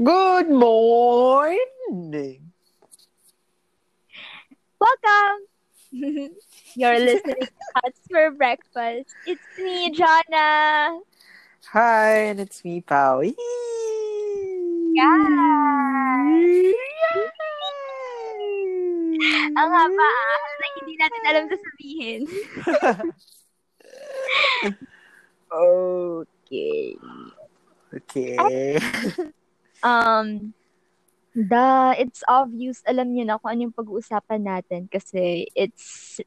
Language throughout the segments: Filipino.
Good morning. Welcome. You're listening to Thoughts for Breakfast. It's me, Jonna. Hi, and it's me, Pao. Guys. Ang haba ah, na hindi natin alam sasabihin. okay. Okay. Um, the, it's obvious, alam niyo na kung ano yung pag-uusapan natin kasi it's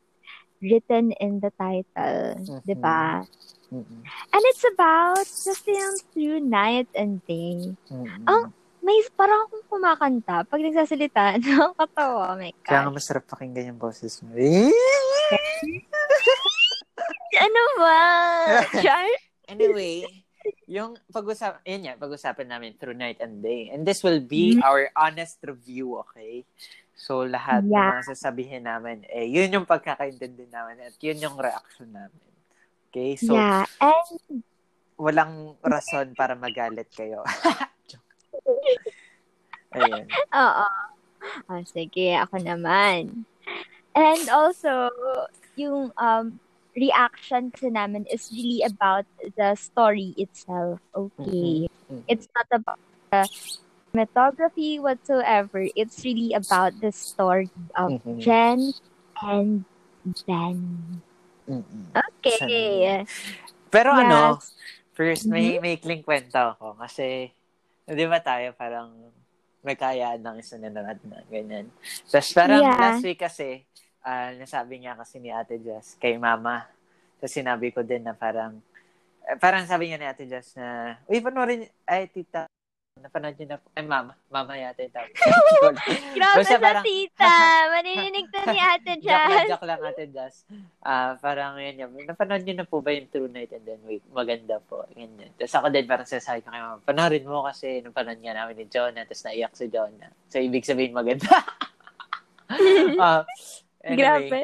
written in the title, Mhm. di ba? Mm-mm. And it's about the film Through Night and Day. Mm-mm. Ang- May parang akong kumakanta pag nagsasalita. Nakakatawa. Oh my Kaya nga God. masarap pakinggan yung boses mo. Ano ba? Char? Anyway, yung pag-usap, yun yan, pag-usapan namin through night and day. And this will be our honest review, okay? So, lahat Yeah. ng mga sasabihin namin, eh, yun yung pagkakaintindi namin at yun yung reaction namin. Okay? So, yeah. And walang rason para magalit kayo. Ayun. Oo. Ah, sige, ako naman. And also, yung um, reaction kasi namin is really about the story itself. Okay. Mhm. It's not about the cinematography whatsoever. It's really about the story of Mhm. Jen and Ben. Mm-mm. Okay. Pero Yes. ano, first, may, may ikling kwento ako. Kasi, di ba tayo parang may kayaan ng isa na na ganyan. Tapos parang Yeah. last week kasi, ah, nasabi niya kasi ni Ate Jess kay Mama. Tapos sinabi ko din na parang, eh, parang sabi niya ni Ate Jess na, uy, panoorin, ay, tita, napanood niyo na, ay, Mama, Mama yata yung tawag. Grabe sa parang- tita. Manininig to ni Ate joke Jazz. joke lang Ate Jazz. Ah, parang yun yun. Napanood niyo na po ba yung True Night and then wait, maganda po. Ganyan. Tapos ako din parang sasabi ko kay mama, panoorin mo kasi napanood nga namin ni Jonah, tapos naiyak si Jonah. So, ibig sabihin maganda. Ah, anyway, Grabe.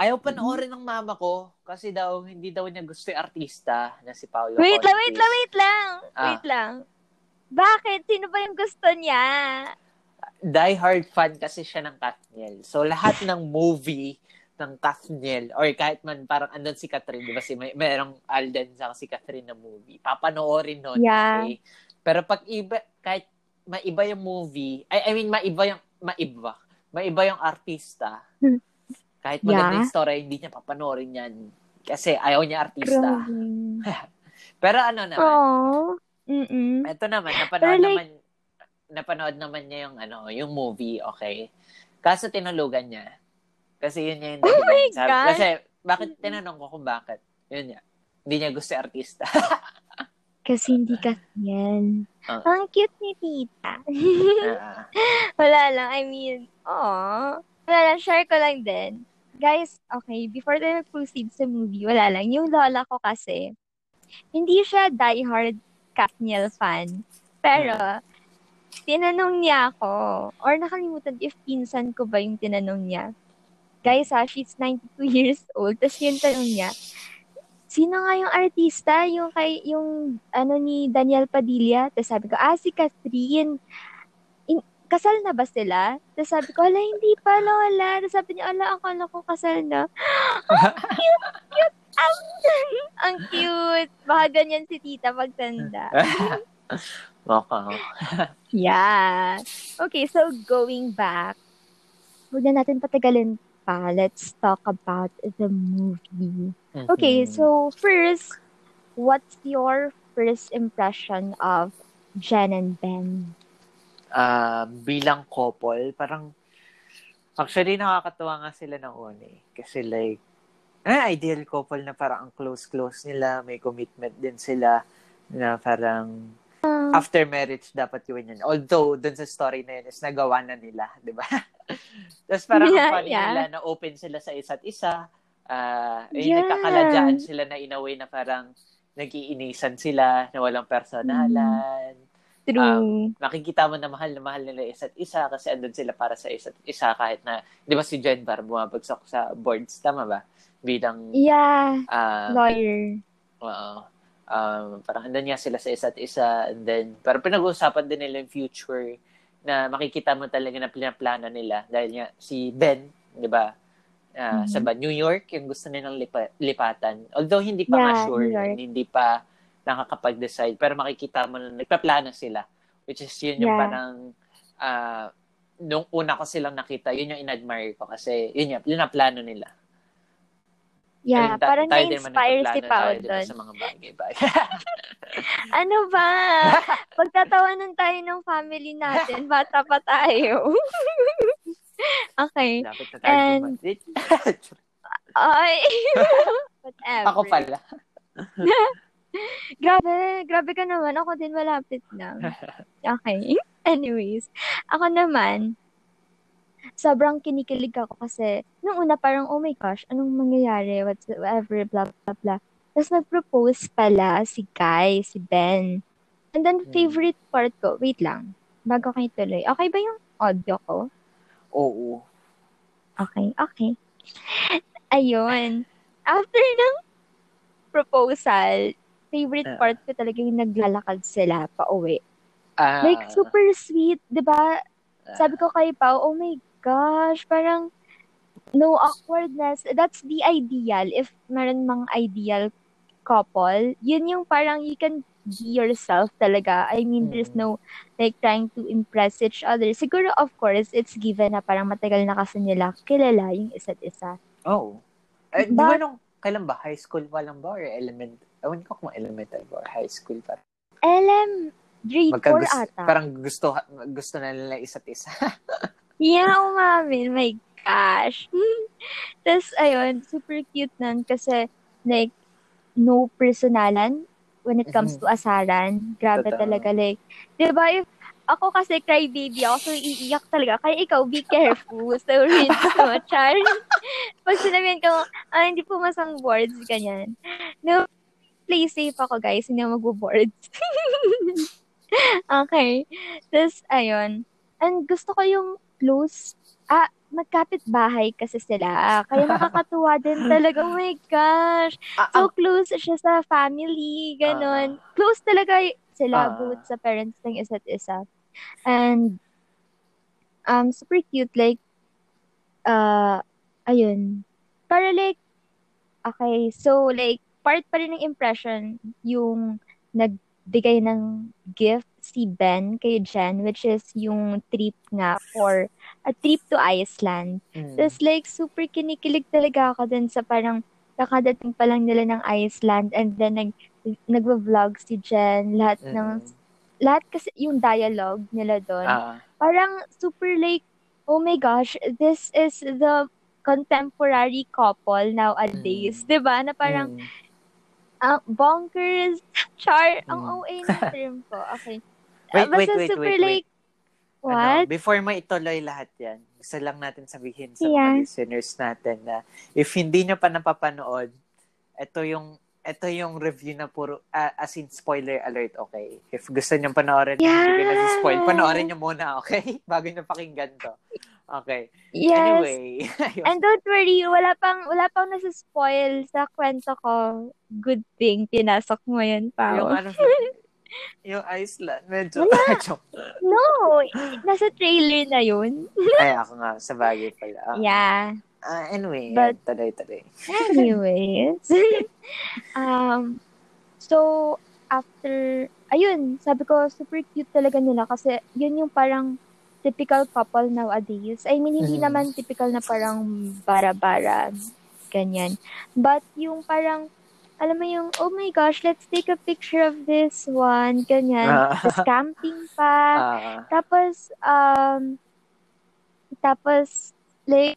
Ayaw panoorin ng mama ko kasi daw hindi daw niya gusto yung artista na si Paolo Wait lang, wait lang, wait lang. Ah. Wait lang. Bakit? Sino ba yung gusto niya? die hard fan kasi siya ng Kathniel. So, lahat ng movie ng Kathniel, or kahit man parang andun si Catherine, di ba? Si, may, merong Alden sa si Catherine na movie. Papanoorin nun. Yeah. Okay? Pero pag iba, kahit maiba yung movie, I, I mean, maiba yung, maiba, maiba yung artista, kahit maganda Yeah. yung story, hindi niya papanoorin yan. Kasi ayaw niya artista. Pero ano naman, Oh. Mm-mm. ito naman, napanood Pero like- naman, napanood naman niya yung, ano, yung movie, okay? Kaso tinulugan niya. Kasi yun niya yung Oh my Sabi- God! Kasi, bakit, tinanong ko kung bakit. Yun niya. Hindi niya gusto yung artista. Kasi hindi ka yan. Ah. Ang cute ni tita. Ah, Wala lang. I mean, oh. Wala lang. Share ko lang din. Guys, okay, before tayo proceed sa movie, wala lang. Yung lola ko kasi, hindi siya diehard Katniel fan. Pero, tinanong niya ako, or nakalimutan if pinsan ko ba yung tinanong niya. Guys ha, she's 92 years old. Tapos yung tanong niya, sino nga yung artista? Yung kay, yung ano ni Daniel Padilla? Tapos sabi ko, ah, si Catherine. Kasal na ba sila? Tapos sabi ko, ala, hindi pa, lola. Tapos sabi niya, ala, akala ko kasal na. Ang cute, cute. Ang, ang cute. Baka ganyan si tita pagtanda. Baka. Yeah. Okay, so going back, huwag na natin patagalin pa. Let's talk about the movie. Okay, Mhm. so first, what's your first impression of Jen and Ben? Ah, bilang couple, parang, actually, nakakatuwa nga sila una eh. Kasi like, eh, ideal couple na parang ang close-close nila, may commitment din sila, na parang, after marriage, dapat gawin yan. Although, dun sa story na yun, is nagawa na nila, di ba? Tapos parang Yeah, funny yeah. nila na open sila sa isa't isa. Ah, eh, Yeah. nagkakaladyaan sila na in a way na parang nag-iinisan sila, na walang personalan. True. Um, makikita mo na mahal na mahal nila isa't isa kasi andun sila para sa isa't isa kahit na, di ba si Jen Bar bumabagsak sa boards, tama ba? Bilang, yeah, ah, lawyer. oo. um, parang andun nga sila sa isa't isa and then parang pinag-uusapan din nila yung future na makikita mo talaga na pinaplano nila dahil nga si Ben, 'di ba? Uh, mm-hmm. sa ba New York yung gusto nilang lipa- lipatan. Although hindi pa Yeah, sure, hindi pa nakakapag-decide pero makikita mo na nagpaplano sila which is yun yung Yeah. parang ah, nung una ko silang nakita, yun yung inadmire ko kasi yun yung plano nila. Yeah, Ayun, ta- parang na-inspire si Pao doon. Sa mga bagay-bagay. Ano ba? Pagtatawanan tayo ng family natin, bata pa tayo. okay. Dapat na tayo And-. Ay. Whatever. Ako pala. Grabe, grabe ka naman. Ako din malapit lang. Okay. Anyways, ako naman, sobrang kinikilig ako kasi nung una parang, oh my gosh, anong mangyayari, whatsoever, blah, blah, blah. Tapos nag-propose pala si Kai, si Ben. And then, Hmm. favorite part ko, wait lang, bago kayo tuloy. Okay ba yung audio ko? Oo. Okay, okay. Ayun. After ng proposal, favorite part ko talaga yung naglalakad sila pa uwi. Ah, Like, super sweet, di ba? Sabi ko kay Pao, oh my gosh, parang no awkwardness. That's the ideal. If meron mang ideal couple, yun yung parang you can be yourself talaga. I mean, there's Mm. no like trying to impress each other. Siguro, of course, it's given na parang matagal na kasi nila kilala yung isa't isa. Oo. Eh, di ba But- nung, kailan ba? High school pa lang ba? Or element? Ewan ko kung elemental ba or high school pa. LM, grade 4 Magkagus- ata. Parang gusto, gusto na nila isa't isa. Yeah, umamin. My gosh. Tapos, ayun, super cute nun kasi, like, no personalan when it comes to asaran. Grabe Totoo. talaga, like, di ba, if ako kasi crybaby ako, so iiyak talaga. Kaya ikaw, be careful. So, rinse mo, char. Pag sinabihan ko, ah, hindi po masang boards, ganyan. No, play safe ako, guys. Hindi ako magbo-boards. okay. Tapos, ayun. And gusto ko yung close, ah, magkapit bahay kasi sila. Kaya nakakatuwa din talaga. Oh my gosh. Ah, So close siya sa family, ganon. Close talaga sila Ah. both sa parents ng isa't isa. And um super cute like uh ayun. Para like okay, so like part pa rin ng impression yung nagbigay ng gift si Ben kay Jen which is yung trip nga for a trip to Iceland. mm. Tapos like, super kinikilig talaga ako dun sa parang kakadating pa lang nila ng Iceland and then nag nagvo-vlog si Jen, lahat ng Mm. lahat kasi yung dialogue nila doon. Ah, Parang super like, oh my gosh, this is the contemporary couple nowadays. Mm. 'Di ba? Na parang mm. Ah, bonkers, char, ang Mm. OA ng term ko. Okay. Wait, Ah, wait, wait, super wait, wait. like, Ano, what? before mo ituloy lahat yan, gusto lang natin sabihin sa Yeah. mga listeners natin na if hindi nyo pa napapanood, ito yung ito yung review na puro, ah, as in spoiler alert, okay? If gusto nyo panoorin, Yeah. hindi na spoil, panoorin nyo muna, okay? Bago nyo pakinggan to. Okay. Yes. Anyway. And don't worry, wala pang wala pang nasa-spoil sa kwento ko. Good thing pinasok mo yun, yung Pao. ano, yung Iceland, medyo, joke. No, nasa trailer na yun. Ay, ako nga, sa bagay pala. Ah, Yeah. Ah, anyway, But- tuloy-tuloy. Anyways. um, so, after, ayun, sabi ko, super cute talaga nila kasi yun yung parang typical couple nowadays. I mean, hindi Mhm. naman typical na parang bara-bara, ganyan. But yung parang, alam mo yung, oh my gosh, let's take a picture of this one, ganyan. Ah. Tapos camping pa. Ah, Tapos, um, tapos, like,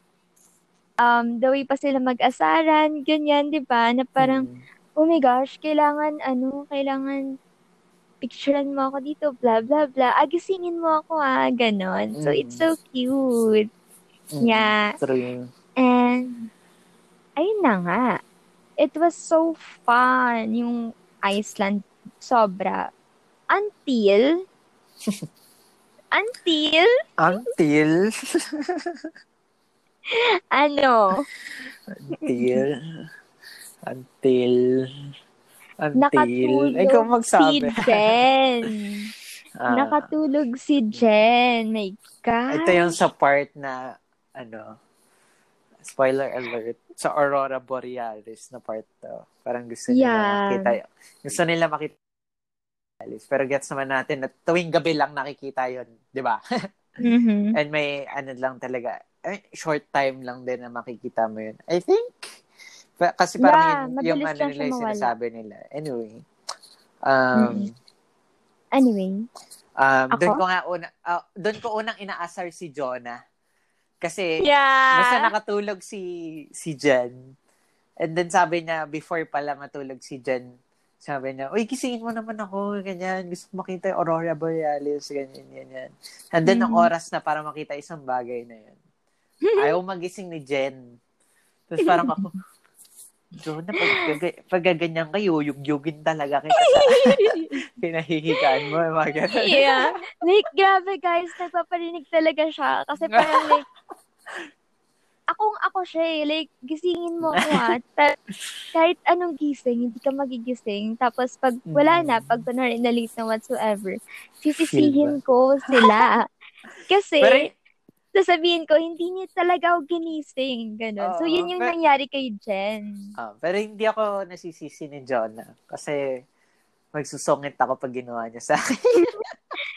um, the way pa sila mag-asaran, ganyan, di ba? Na parang, mm. oh my gosh, kailangan, ano, kailangan, picturean mo ako dito, blah, blah, blah. Agisingin mo ako, ah, ganon. So, it's so cute. Mm. Yeah. True. And, ayun na nga. It was so fun, yung Iceland. Sobra. Until, until, Until, ano, until, until, Until. Nakatulog Ikaw si magsabi. Jen. Ah, Nakatulog si Jen. My God. ito yung sa part na, ano, spoiler alert, sa Aurora Borealis na part to. Parang gusto nila Yeah. makita. Gusto nila makita Borealis. Pero gets naman natin na tuwing gabi lang nakikita yon di ba? Mhm. And may ano lang talaga, eh, short time lang din na makikita mo yun. I think, kasi Yeah, parang yun, yung ano nila yung sinasabi nila. Anyway, um, Mhm. Anyway. um, Ako? doon ko nga una, ah, doon ko unang inaasar si Jonah. Kasi, Yeah. basta nakatulog si si Jen. And then sabi niya, before pala matulog si Jen, sabi niya, uy, gisingin mo naman ako, ganyan, gusto ko makita yung Aurora Borealis, ganyan, ganyan. And then, ang Mhm. oras na para makita isang bagay na yun. Ayaw magising ni Jen. Tapos parang ako, Jonah, pag, pag gaganyan ka, yuyug-yugin talaga kita sa pinahihigaan mo. Mga yeah. Like, grabe guys, nagpaparinig talaga siya. Kasi parang like, akong ako siya eh. Like, gisingin mo ako ha. Ta- kahit anong gising, hindi ka magigising. Tapos pag wala na, pag kunwari na late na whatsoever, sisisihin ko sila. Kasi, Pero, sasabihin ko, hindi niya talaga ako ginising. Ganun. so, Oo, yun yung pero- nangyari kay Jen. ah, pero hindi ako nasisisi ni Jonah. Kasi, magsusungit ako pag ginawa niya sa akin.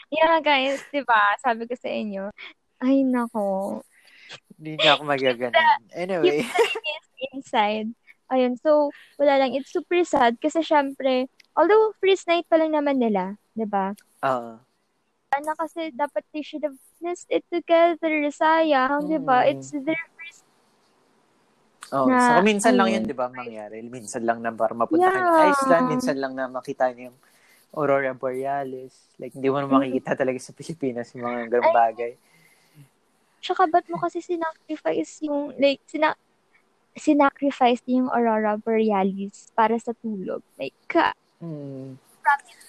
Yeah, guys, di ba? Sabi ko sa inyo, ay nako, Hindi niya ako magaganon. Anyway. inside. Ayun, so, wala lang. It's super sad kasi syempre, although first night pa lang naman nila, di ba? Oo. Ano kasi dapat they should have missed it together. Sayang, di ba? Mm. It's their first, Oh, Na, so minsan lang yun, di ba, mangyari? Minsan lang na para mapunta ka Yeah. Iceland, minsan lang na makita niyo yung Aurora Borealis. Like, hindi mo na makikita talaga sa Pilipinas yung mga ganung bagay. tsaka ba't mo kasi sinacrifice yung, like, sina sinacrifice yung Aurora Borealis para sa tulog. Like, ka, Hmm.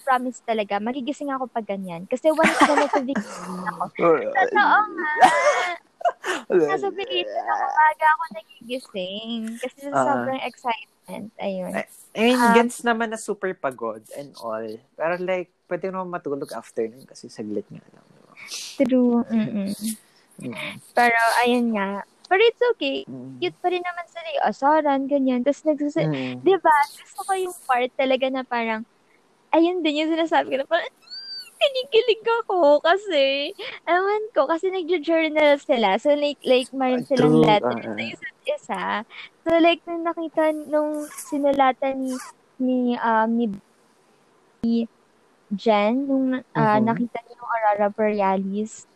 Promise talaga, magigising ako pag ganyan. Kasi once na vacation ako, totoo nga. Nasa vacation ako, maga ako nagigising. Kasi Ah. sobrang excitement. Ayun. I mean, Um, gets naman na super pagod and all. Pero like, pwede naman matulog afternoon kasi saglit nga lang. di ba? True. Mm-mm. Mm. Pero, ayun nga. Pero it's okay. Mm. Cute pa rin naman sila yung asaran, ganyan. Tapos nagsusa... Mm. Di ba? Gusto ko yung part talaga na parang, ayun din yung sinasabi ko na parang, kinikilig ako kasi, ewan ko, kasi nagjo-journal sila. So, like, like, mayroon Ah, silang true. letter Ah, sa ah. isa't isa. So, like, nung nakita, nung sinulatan ni, ni, um, ni, ni Jen, nung ah, Mhm. nakita niya yung Aurora Borealis,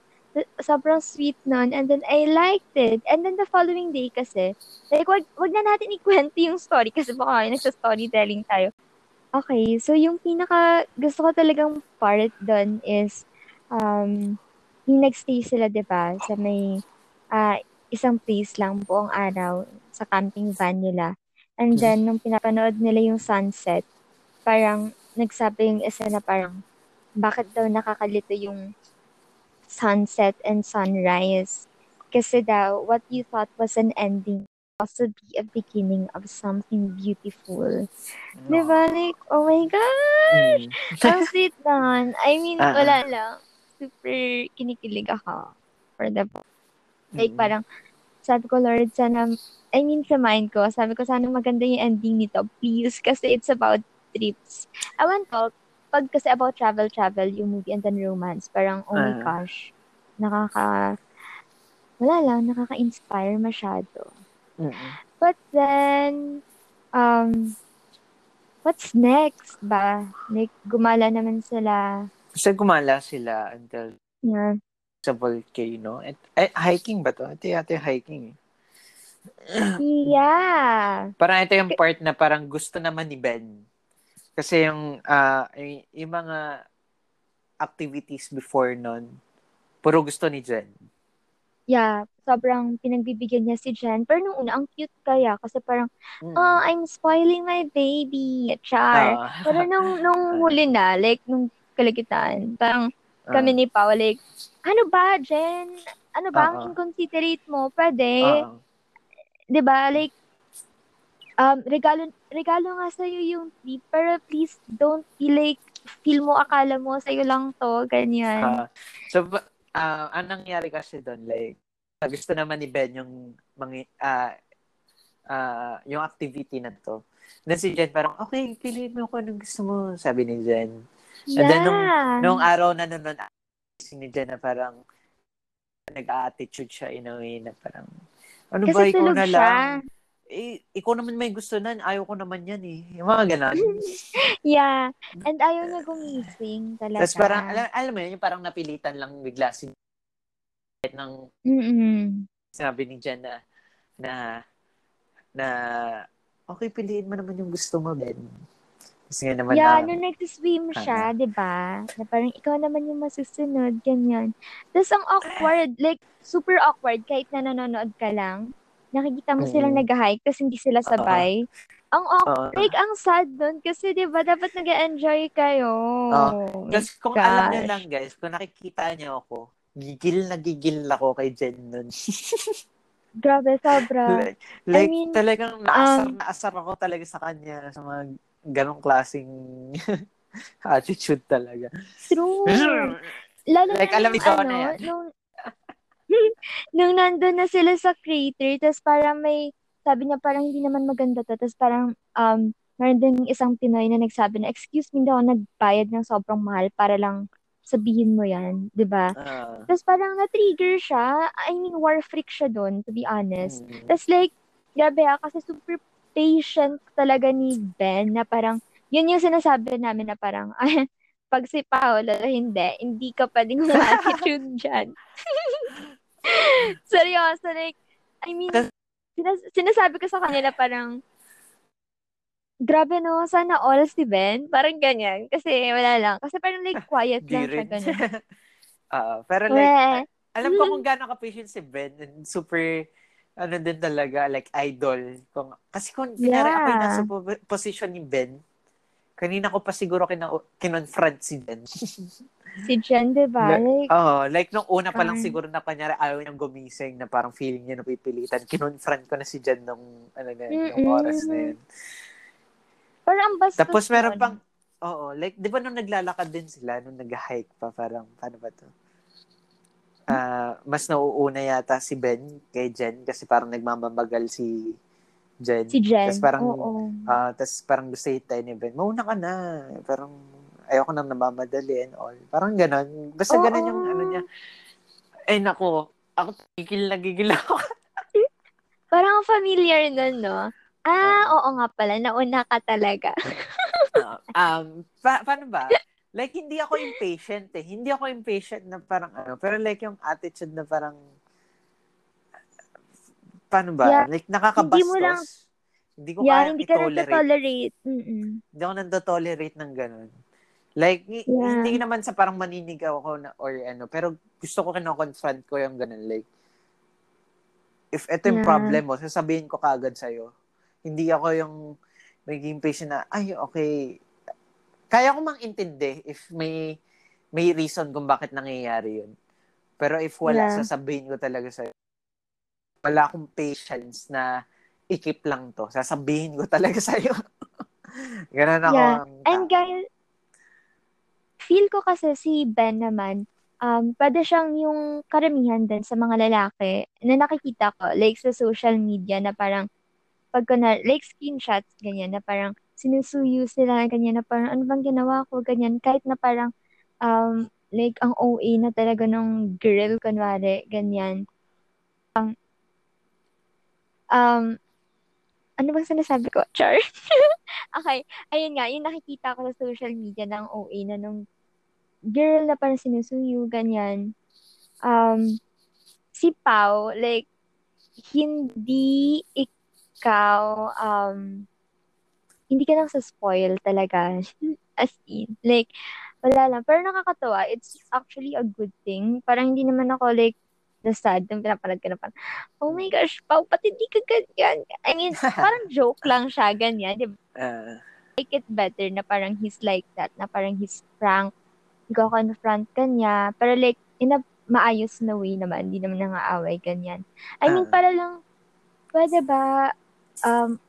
sobrang sweet nun. And then, I liked it. And then, the following day kasi, like, wag, wag na natin ikwento yung story kasi baka nagsa-storytelling tayo. Okay, so yung pinaka gusto ko talagang part doon is um yung nagstay sila 'di ba sa may ah, isang place lang buong araw sa camping van nila. And then nung pinapanood nila yung sunset, parang nagsabi yung isa na parang bakit daw nakakalito yung sunset and sunrise. Kasi daw, what you thought was an ending also be a beginning of something beautiful. Di ba? Like, oh my God! Mm. Ang sweet nun. I mean, Ah. wala lang. Super kinikilig ako for the Like, Mm. parang, sabi ko, Lord, sana, I mean, sa mind ko, sabi ko, sana maganda yung ending nito, please, kasi it's about trips. Ewan ko, pag kasi about travel, travel, yung movie and then romance, parang, oh my Ah. gosh, nakaka, wala lang, nakaka-inspire masyado. Mm-mm. But then, um, what's next ba? Like, gumala naman sila. Kasi gumala sila until Yeah. sa volcano. At, eh, hiking ba to? Ito yata yung hiking. eh. Yeah. Parang ito yung part na parang gusto naman ni Ben. Kasi yung, ah, y- yung mga activities before nun, puro gusto ni Jen. Yeah. Sobrang pinagbibigyan niya si Jen. Pero nung una, ang cute kaya. Kasi parang, Mm. oh, I'm spoiling my baby. Char. Ah. Pero nung, nung huli na, like, nung kalagitan, parang Ah. kami ni Pao, like, ano ba, Jen? Ano ba ang Ah, ah. inconsiderate mo? Pwede. Ah. 'di ba? Like um, regalo, regalo nga sa'yo yung trip, pero please don't feel like, feel mo, akala mo, sa'yo lang to, ganyan. Uh, so, uh, anong nangyari kasi doon, like, gusto naman ni Ben yung mga, uh, uh, yung activity na to. Na si Jen parang, okay, piliin mo kung anong gusto mo, sabi ni Jen. Yeah. And then, nung, nung araw na nun, ni Jen na parang, nag-attitude siya in a way na parang, ano Kasi ba, ikaw na siya. lang. Eh, ikaw naman may gusto nan, ayaw ko naman yan eh. Yung mga ganon. yeah. And ayaw na gumising talaga. Tapos parang, alam, alam mo yun, yung parang napilitan lang bigla si ng Mm-mm. sinabi ni Jen na, na, na, okay, piliin mo naman yung gusto mo, Ben. Kasi nga naman, Yeah, ah, nung nag-swim siya, di ba? Na parang ikaw naman yung masusunod, ganyan. Tapos ang awkward, like, super awkward kahit na nanonood ka lang. Nakikita mo silang Mm. nag-hike tapos hindi sila sabay. Ang awkward, Oo. like, ang sad nun kasi, di ba, dapat nag enjoy kayo. Oh my Tapos kung gosh. alam niyo lang, guys, kung nakikita niyo ako, gigil na gigil ako kay Jen nun. Grabe, sobra. like, like mean, talagang naasar um, na asar ako talaga sa kanya sa mga ganong klaseng attitude talaga. True. Lalo Like, na alam na ano, yan. nung, nung nandun na sila sa crater, tapos parang may, sabi niya parang hindi naman maganda to, tapos parang, um, meron din isang Pinoy na nagsabi na, excuse me daw, nagbayad ng sobrang mahal para lang sabihin mo yan, di ba? Ah, Tapos parang na-trigger siya, I mean, war freak siya doon, to be honest. mm. Tapos like, grabe ah, kasi super patient talaga ni Ben na parang, yun yung sinasabi namin na parang, pag si Paolo, hindi, hindi ka pwedeng attitude dyan. Seryoso, like, I mean, sinas- sinasabi ko sa kanya na parang, grabe no, sana all si Ben. Parang ganyan. Kasi wala lang. Kasi parang like quiet lang siya ganyan. Ah, pero like, Weh. alam ko kung gaano ka-patient si Ben. and Super, ano din talaga, like idol. Kung, kasi kung kunyari ako yung Yeah. nasa po- position ni Ben, kanina ko pa siguro kina, kinonfront si Ben. Si Jen, di ba? Like, Oo, like nung una pa lang Parang- siguro na kanyari ayaw niyang gumising na parang feeling niya napipilitan. Kinonfront ko na si Jen nung, ano na, yun, nung Mm-mm. oras na yun. Parang ang bastos Tapos meron pang, oo, like, di ba nung naglalakad din sila, nung nag-hike pa, parang, paano ba to? Ah, mas nauuna yata si Ben kay Jen kasi parang nagmamabagal si Jen. Si Jen. Tapos parang, Oo. ah, tapos parang gusto hitay ni Ben, mauna ka na. Parang, ayoko nang namamadali and all. Parang ganon. Basta Oo. ganon yung ano niya. Eh, nako, ako gigil na gigil ako. Parang familiar nun, no? Ah, oo nga pala. Nauna ka talaga. um, pa- paano ba? Like, hindi ako impatient eh. Hindi ako impatient na parang ano. Pero like yung attitude na parang, paano ba? Yeah. Like, nakakabastos. Hindi mo lang- Hindi ko yeah, kaya hindi ka nagtolerate. Mm-mm. Hindi ako nando-tolerate ng ganun. Like, Yeah. hindi naman sa parang maninigaw ako na, or ano, pero gusto ko kino-confront ko yung ganun. Like, if ito yung Yeah. problem mo, sasabihin ko kaagad sa'yo. Hindi ako yung magiging patient na, ay, okay. Kaya ko mang intindi if may may reason kung bakit nangyayari yun. Pero if wala, Yeah. sasabihin ko talaga sa'yo. Wala akong patience na ikip lang to. Sasabihin ko talaga sa'yo. Ganun ako. Yeah. ang And guys, feel ko kasi si Ben naman, um, pwede siyang yung karamihan din sa mga lalaki na nakikita ko, like sa social media na parang, pag na, like screenshots, ganyan, na parang sinusuyo sila, ganyan, na parang, ano bang ginawa ko, ganyan, kahit na parang, um, like, ang OA na talaga ng girl, kunwari, ganyan. Ang, um, ano bang sinasabi ko? Char. okay. Ayun nga, yung nakikita ko sa social media ng OA na nung girl na parang sinusuyo, ganyan. Um, si Pau, like, hindi ikaw, um, hindi ka lang sa spoil talaga. As in, like, wala lang. Pero nakakatawa. It's actually a good thing. Parang hindi naman ako, like, the sad nung pinapanood ka na parang, oh my gosh, Pau, pati di ka ganyan. I mean, parang joke lang siya, ganyan. Di ba? Ah, Make it better na parang he's like that, na parang he's frank, ikaw ka na front ka niya, pero like, in a maayos na way naman, hindi naman nangaaway, ganyan. I mean, Ah. para lang, pwede ba, um,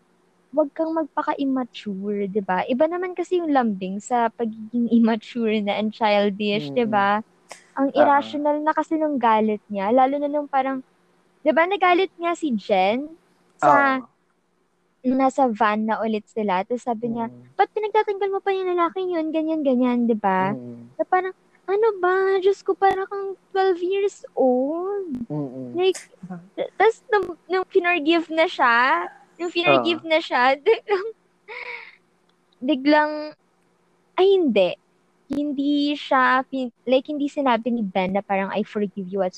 wag kang magpaka-immature, 'di ba? Iba naman kasi yung lambing sa pagiging immature na and childish, 'di ba? Ang irrational na kasi nung galit niya, lalo na nung parang 'di ba nagalit nga si Jen sa nung nasa van na ulit sila. Tapos sabi niya, Mm. ba't pinagtatanggal mo pa yung lalaking yun? Ganyan, ganyan, 'di ba? Mm. Na parang, ano ba? Diyos ko, parang kang 12 years old. Mm. Like, t- tas nung, nung pinorgive na siya, nung pinorgive na siya, biglang, biglang, ay hindi. Hindi siya, like, hindi sinabi ni Ben na parang, I forgive you. At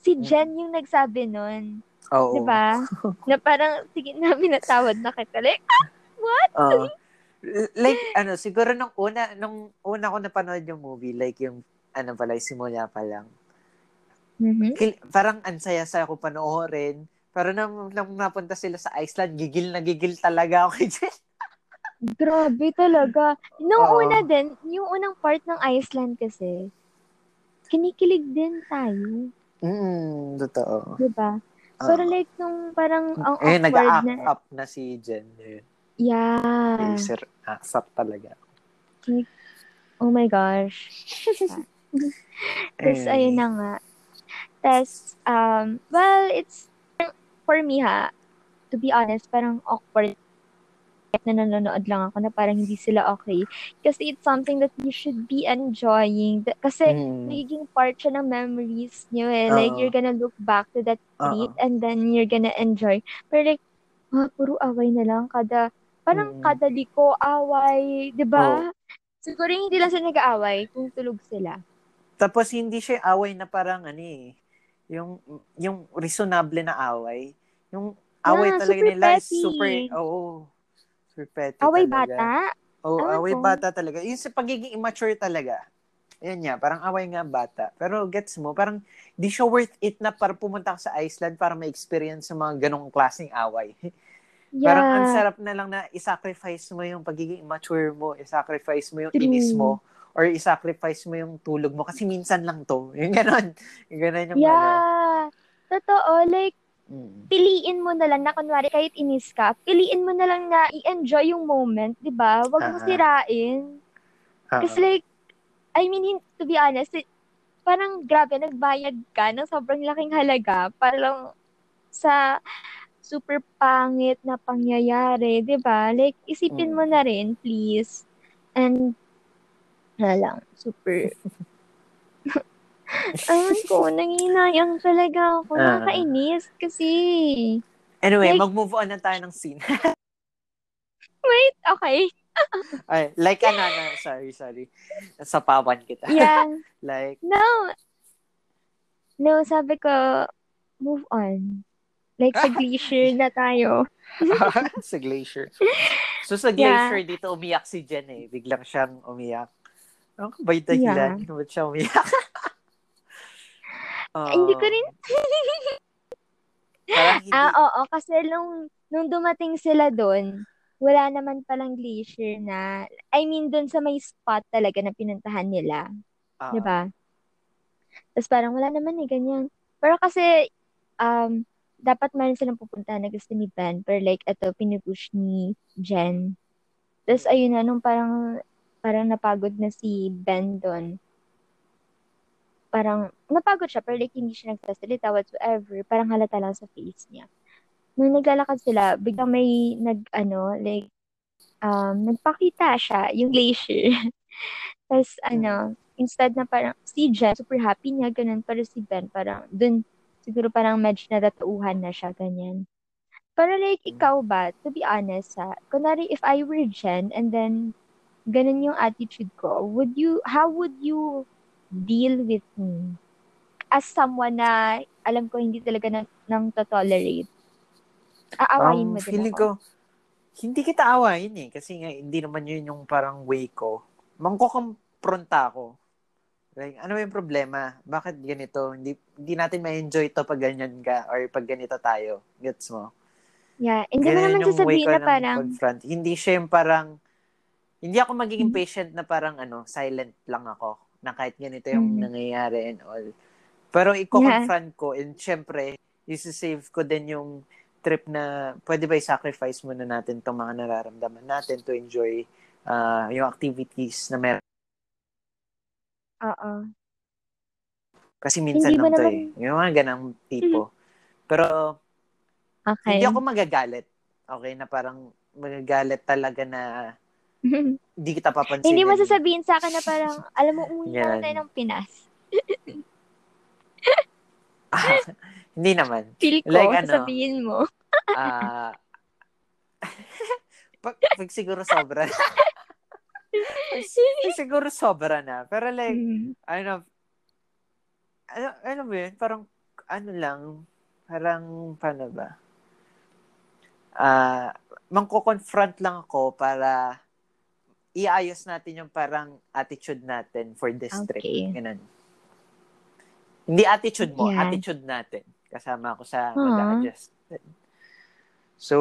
si Jen yung nagsabi nun. Oo. Di ba? na parang, sige na, minatawad na kita. Like, Oo. like, ano, siguro nung una, nung una ko napanood yung movie, like yung, ano pala, yung simula pa lang. mhm. Kil- parang ansaya-saya ko panoorin. Pero nung, nung napunta sila sa Iceland, gigil na gigil talaga ako kay Jen. grabe talaga. Nung Oo. una din, yung unang part ng Iceland kasi, kinikilig din tayo. Mm, totoo. Di ba? Oo. Pero like, nung parang ang eh, awkward nag-act na, up na si Jen. Eh, yeah. Sir, asap talaga. Oh my gosh. Tapos, Eh, ayun na nga. Tapos, um, well, it's, for me ha, to be honest, parang awkward na nanonood lang ako na parang hindi sila okay. Kasi it's something that you should be enjoying. Kasi, mm, nagiging part siya ng memories nyo eh. Like, Oo. you're gonna look back to that treat and then you're gonna enjoy. Pero like, ah, puro away na lang. Kada, parang Mm. kada liko, away. 'di ba? Siguro hindi lang sila nag-aaway kung tulog sila. Tapos hindi siya away na parang ano eh, yung yung reasonable na away. Yung away Yeah, talaga nila is petty. super oo. super petty Away talaga. bata? Oo, Ewan away ko. bata talaga. Yung sa pagiging immature talaga. Yan nga, parang away nga bata. Pero gets mo, parang di siya worth it na para pumunta ka sa Iceland para ma-experience sa mga ganong klaseng away. Yeah. Parang ang sarap na lang na isacrifice mo yung pagiging immature mo, isacrifice mo yung True. inis mo, or isacrifice mo yung tulog mo kasi minsan lang to. Yung ganon. Yung ganon yung ano. Yeah. Totoo. Like, Mm. piliin mo na lang na kunwari kahit inis ka, piliin mo na lang na i-enjoy yung moment, 'di ba? Huwag mo Ah. sirain. Ah, Kasi like, I mean, to be honest, it- parang grabe, nagbayad ka ng sobrang laking halaga para lang sa super pangit na pangyayari, 'di ba? Like, isipin Mm. mo na rin, please. And, wala lang, super... Alam ko, nanginayang talaga ako. Ah. Nakakainis kasi. Anyway, Like- mag-move on na tayo ng scene. Wait, okay. Ay, like, ano, ano, sorry, sorry. Sapawan kita. Yeah. like, No. No, sabi ko, move on. Like, sa glacier na tayo. sa glacier. So, sa Yeah. glacier, dito umiyak si Jen eh. Biglang siyang umiyak. Ano ka ba yung dahilan? Ba't siya umiyak? Ay, Hindi ko rin. Hindi, Ah, oo. Kasi nung, nung dumating sila doon, wala naman palang glacier na, I mean, doon sa may spot talaga na pinuntahan nila. ah, 'di ba? Tapos parang wala naman eh, ganyan. Pero kasi, um, dapat meron silang pupuntahan na gusto ni Ben. Pero like, ito, pinupush ni Jen. Tapos ayun na, nung parang, parang napagod na si Ben doon. Parang, napagod siya, pero like, hindi siya nagsasalita whatsoever. Parang halata lang sa face niya. Nung naglalakad sila, biglang may nag, ano, like, um, nagpakita siya, yung glacier. Tapos, ano, instead na parang si Jen, super happy niya, ganun. Pero si Ben, parang dun, siguro parang medyo natatauhan na siya, ganyan. Pero like, ikaw ba, to be honest ha, kunwari if I were Jen and then ganun yung attitude ko, would you, how would you deal with me? As someone na alam ko hindi talaga nang, nang to-tolerate. Aawayin um, mo din feeling ako. ko, hindi kita awayin eh. Kasi nga, hindi naman yun yung parang way ko. Mangkukompronta ako. Like, ano yung problema? Bakit ganito? Hindi, hindi natin ma-enjoy to pag ganyan ka or pag ganito tayo. Gets mo? Yeah, hindi mo naman sasabihin na ng parang, confront. Hindi siya yung parang, hindi ako magiging Mhm. patient na parang ano, silent lang ako. Na kahit ganito yung Mhm. nangyayari and all. Pero i-confront ko and syempre, isi-save ko din yung trip na pwede ba i-sacrifice muna natin itong mga nararamdaman natin to enjoy uh, yung activities na meron. Oo. Kasi minsan lang to naman... eh. Yung mga ganang tipo. Pero, okay. hindi ako magagalit. Okay, na parang magagalit talaga na hindi kita papansinin. hindi mo sasabihin sa akin na parang, alam mo, umuwi na tayo ng Pinas. ah, hindi naman. Feel ko, like, ano, sasabihin mo. Ah, uh, pag, pag siguro sobra na. pag siguro sobra na. Pero like, mm-hmm. ano, ano, ano ba yun? Parang, ano lang, parang, paano ba? Ah, uh, mangko-confront lang ako para iayos natin yung parang attitude natin for this okay. trip. Ganun. Hindi attitude mo, yeah. attitude natin. Kasama ako sa uh-huh. mag-adjust. So,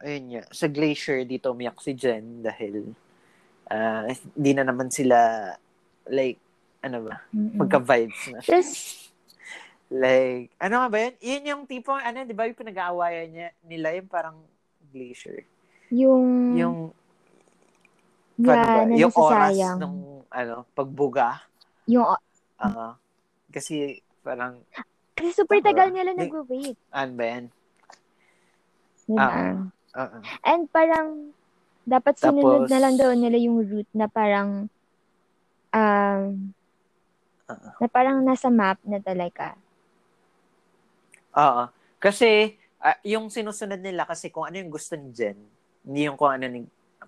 ayun nga. Sa Glacier, dito umiyak si Jen dahil uh, hindi na naman sila like, ano ba, Mm-mm. magka-vibes na. Like, ano nga ba yun? Yun yung tipong, ano, di ba yung pinag-aawayan niya, nila yung parang Glacier. Yung... Yung Yeah, ba? Yung oras ng ano, pagbuga. Yung uh, kasi parang kasi super tagal nila nag-wait. Ano ba yan? Diba? Uh, uh-uh. And parang dapat sinunod Tapos, na lang daw nila yung route na parang um uh-uh. na parang nasa map na talaga. Oo. Kasi uh, yung sinusunod nila kasi kung ano yung gusto ni Jen, hindi yung kung ano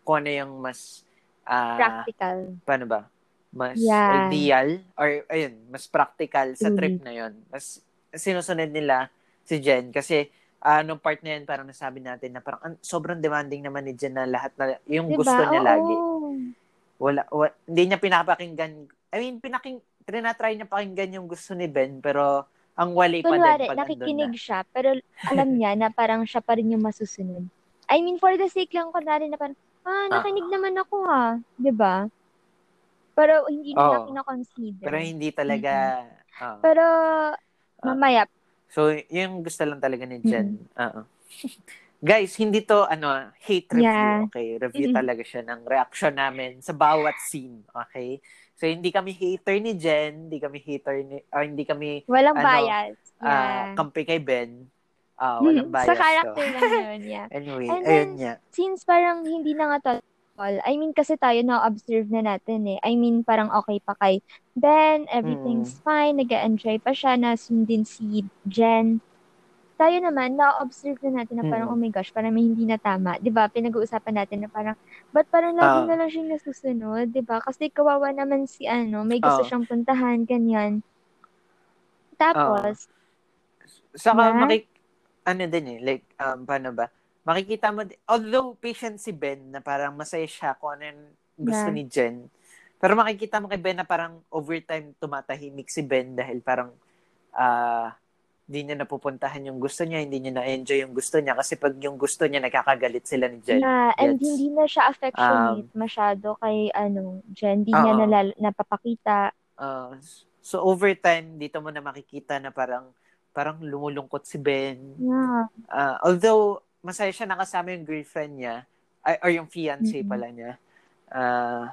kung ano yung mas uh, practical. Paano ba? Mas yeah. ideal or ayun, mas practical sa mm. trip na yon. Mas sinusunod nila si Jen kasi uh, nung part na yan parang nasabi natin na parang uh, sobrang demanding naman ni Jen na lahat na yung diba? gusto niya Oo. lagi. Wala, wala hindi niya pinapakinggan. I mean, pinaking trinatry niya pakinggan yung gusto ni Ben pero ang wali pa Kunwari, din pag nakikinig na. siya pero alam niya na parang siya pa rin yung masusunod. I mean, for the sake lang kunwari na parang ah, nakinig ah. naman ako ha. ba diba? Pero hindi nila oh, kina-consider. Pero hindi talaga. Mm-hmm. Oh. Pero mamaya. So, yung gusto lang talaga ni Jen. Mm-hmm. Uh-oh. Guys, hindi to ano hate review, yeah. okay? Review mm-hmm. talaga siya ng reaction namin sa bawat scene, okay? So hindi kami hater ni Jen, hindi kami hater ni or hindi kami walang ano, bias. Yeah. Uh, kampi kay Ben. Uh, walang bias. Sa character so. lang yun, yeah. anyway, And ayun niya. Since parang hindi na nga to I mean, kasi tayo na-observe na natin eh. I mean, parang okay pa kay Ben, everything's mm. fine, nag enjoy pa siya, nasundin si Jen. Tayo naman, na-observe na natin na parang, mm. oh my gosh, parang may hindi na tama. ba diba? Pinag-uusapan natin na parang, ba't parang lagi uh, na lang siya nasusunod? ba diba? Kasi kawawa naman si ano, may gusto uh, siyang puntahan, ganyan. Tapos, uh, saka yeah? makik ano din eh, like, um, paano ba? Makikita mo, although patient si Ben, na parang masaya siya kung ano yung gusto yeah. ni Jen, pero makikita mo kay Ben na parang overtime tumatahimik si Ben dahil parang uh, hindi niya napupuntahan yung gusto niya, hindi niya na-enjoy yung gusto niya kasi pag yung gusto niya, nakakagalit sila ni Jen. Yeah, and Gets, hindi na siya affectionate um, masyado kay ano, Jen. Hindi uh, niya nalal- napapakita. Uh, so overtime, dito mo na makikita na parang parang lumulungkot si Ben. Yeah. Uh, although, masaya siya nakasama yung girlfriend niya, ay, or yung fiancé mm-hmm. pala niya. Uh,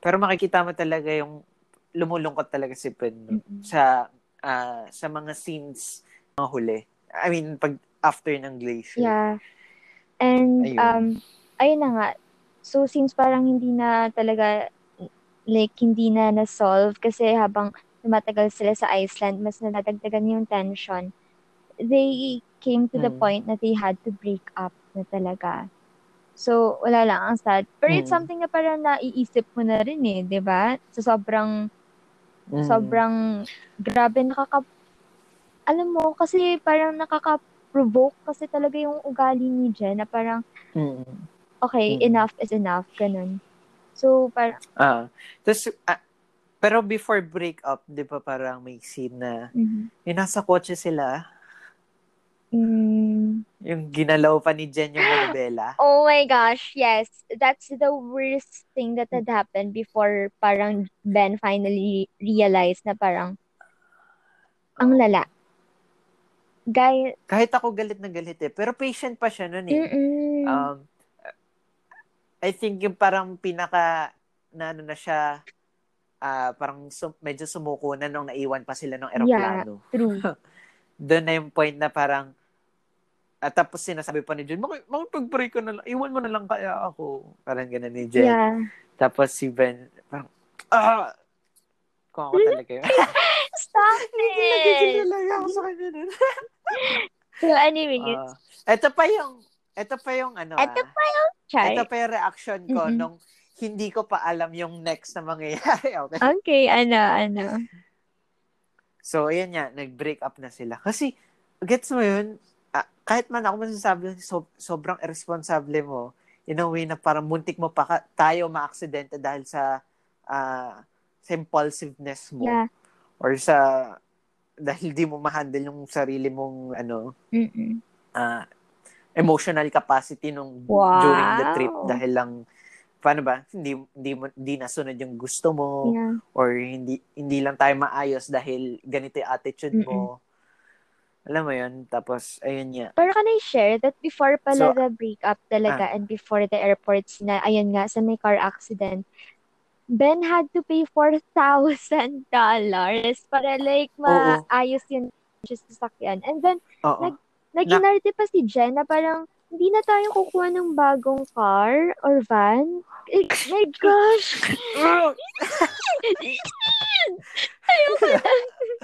pero makikita mo talaga yung lumulungkot talaga si Ben mm-hmm. sa uh, sa mga scenes mga huli. I mean, pag after ng glacier. Yeah. And, ayun. um, ayun na nga. So, since parang hindi na talaga, like, hindi na na-solve kasi habang tumatagal sila sa Iceland, mas nadagdagan yung tension. They came to the hmm. point na they had to break up na talaga. So, wala lang, ang sad. Pero hmm. it's something na parang naiisip mo na rin eh, di ba? So, sobrang, hmm. sobrang, grabe, nakaka, alam mo, kasi parang nakaka-provoke kasi talaga yung ugali ni Jen na parang, hmm. okay, hmm. enough is enough, ganun. So, parang, ah, uh, tapos, uh, pero before break up, di ba parang may scene na mm-hmm. yung nasa kotse sila. Mm. Yung ginalaw pa ni Jen yung manibela. Oh my gosh, yes. That's the worst thing that had happened before parang Ben finally realized na parang ang lala. Guy, Kahit ako galit na galit eh. Pero patient pa siya nun eh. Um, I think yung parang pinaka, na ano na siya, ah, parang sum- medyo sumuko na nung naiwan pa sila ng eroplano. true. Doon na yung point na parang, at tapos sinasabi pa ni Jen, "Maki- makipag-break ka na lang, iwan mo na lang kaya ako. Parang ganun ni Jen. Yeah. Tapos si Ben, parang, ah! Kung ako talaga yun. Stop it! talaga ako sa kanya nun. So anyway, Ah, ito pa yung, ito pa yung ano Ito ah, pa Char. ito pa yung reaction ko Mm-mm. nung hindi ko pa alam yung next na mangyayari. Okay. Okay, ano, ano. So, ayan nga, nag-break up na sila. Kasi, gets mo yun, ah, kahit man ako masasabi, so, sobrang irresponsible mo, in a way na parang muntik mo pa ka- tayo ma-aksidente dahil sa ah, sa impulsiveness mo. Yeah. Or sa, dahil di mo ma-handle yung sarili mong, ano, Mm-mm. ah, emotional capacity nung Wow. during the trip dahil lang paano ba hindi hindi mo hindi nasunod yung gusto mo Yeah. or hindi hindi lang tayo maayos dahil ganito yung attitude mo. Alam mo yun? Tapos, ayun nga. Pero can I share that before pala So, the breakup talaga and before the airports na, ayun nga, sa may car accident, Ben had to pay $4,000 para like maayos yun sa sasakyan. And then, Oo. Nag- Naginarte pa si Jen na parang, hindi na tayo kukuha ng bagong car or van. Eh, my gosh! Ayoko na.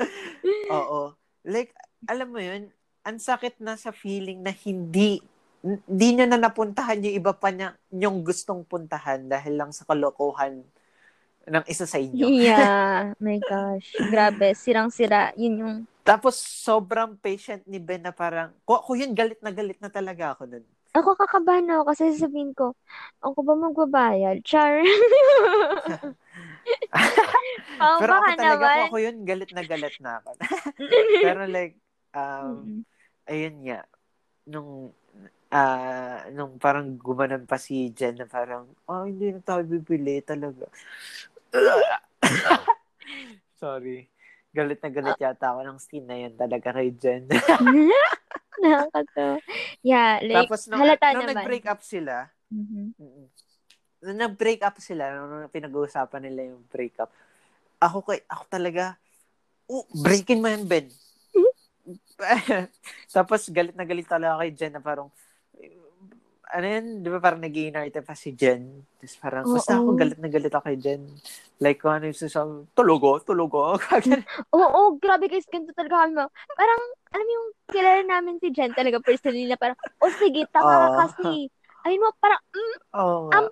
Oo. Like, alam mo yun, ang sakit na sa feeling na hindi hindi nyo na napuntahan yung iba pa niya, yung gustong puntahan dahil lang sa kalokohan ng isa sa inyo. Yeah, my gosh. Grabe, sirang-sira. Yun yung, Tapos, sobrang patient ni Ben na parang, ko, ko yun, galit na galit na talaga ako nun. ako kakabahan ako kasi sasabihin ko, ako ba magbabayad? Char. oh, Pero ako talaga, naman. ako yun, galit na galit na ako. Pero like, um, ayun nga, nung, ah, nung parang gumanon pa si Jen na parang, oh, hindi na tayo bibili talaga. Sorry. Galit na galit yata ako ng scene na yun talaga kay Jen. Nakakatawa. Yeah, like, Tapos nung, halata nung naman. nag-break up sila, Mhm. mm, nung nag-break up sila, nung pinag-uusapan nila yung breakup, ako kay, ako talaga, oh, breakin mo yan, Ben. Tapos galit na galit talaga kay Jen na parang, ano yan, di ba parang nag pa si Jen. Tapos parang, Oo. basta ako galit na galit ako kay Jen. Like, kung ano yung sasabi, tulogo, tulogo. Oo, grabe guys, ganito talaga kami. Parang, alam mo yung kilala namin si Jen talaga personally na parang, oh sige, tama ka kasi. Ayun mo, parang, mm, nga. Um,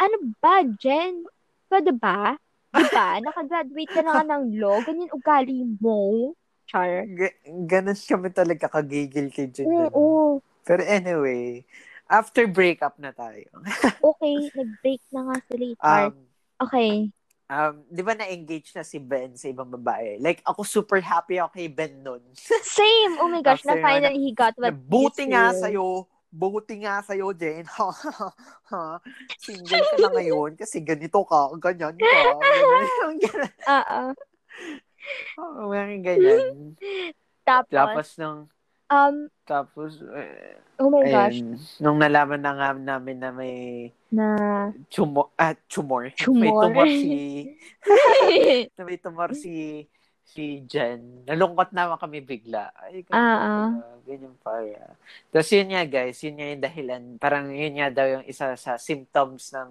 ano ba, Jen? Pwede ba? Di ba? Nakagraduate ka na nga ng law, ganyan ugali mo. Char. Ga- ganun kami talaga kagigil kay Jen. Oo. Pero anyway, after breakup na tayo. Okay, nag-break na nga sila. Um, Um, okay. um, di ba na-engage na si Ben sa ibang babae? Like, ako super happy ako kay Ben nun. Same! Oh my gosh, na After finally he got what Buti nga deserved. sa'yo. Buti nga sa'yo, Jen. Ha, ha, ha. Single ka na ngayon kasi ganito ka, ganyan ka. Oo. Oo, mga ganyan. Tapos, Tapos nung, um, tapos, eh, oh my gosh, ayun, nung nalaman na nga namin na may na tumor, ah, tumor. May Tumor. tumor si, na may tumor si, si Jen. Nalungkot naman kami bigla. Ay, ganyan Ah, ah. pala, ganyan pala. Tapos yun nga guys, yun nga yung dahilan. Parang yun nga daw yung isa sa symptoms ng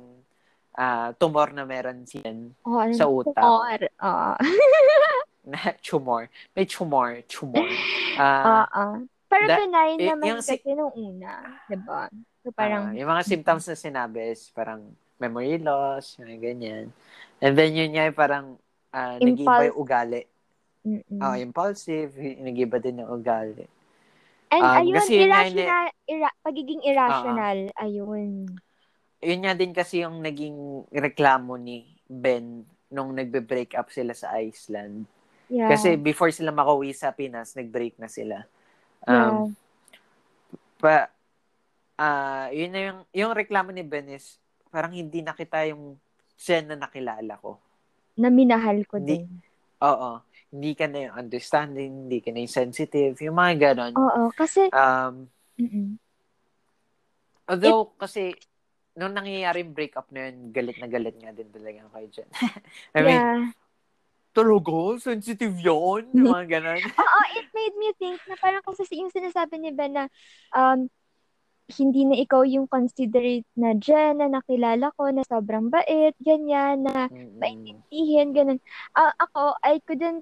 ah, tumor na meron si Jen. oh, ano, Sa utak. Tumor. Oo. Na tumor. May tumor. Tumor. Oo. Ah, Pero da- benign y- naman yung si- kasi nung una. Diba? So, parang, ah, yung mga symptoms na sinabi is parang memory loss, yung ganyan. And then yun nga parang uh, nag-iba yung ugali. mm-mm. Ah, impulsive, nag-iba din yung ugali. And Um, ayun, kasi nga yun irrational, ira- pagiging irrational, ayun. Yun nga din kasi yung naging reklamo ni Ben nung nagbe-break up sila sa Iceland. Yeah. Kasi before sila makauwi sa Pinas, nag-break na sila. yeah. Um, pa, ah yun na yung, yung reklamo ni Ben is, parang hindi na kita yung Jen na nakilala ko. na minahal ko Hindi- din. Oo. hindi ka na yung understanding, hindi ka na yung sensitive, yung mga ganon. Oo, kasi, Um, mm although, kasi, nung nangyayari yung breakup na yun, galit na galit nga din talaga kayo dyan. I mean, yeah. Talaga? Sensitive yun? Yung mga ganon. Oo, it made me think na parang kasi yung sinasabi ni Ben na um, hindi na ikaw yung considerate na Jen na nakilala ko na sobrang bait, ganyan, na Mm-mm. maintindihin, ganun. Ah, ako, I couldn't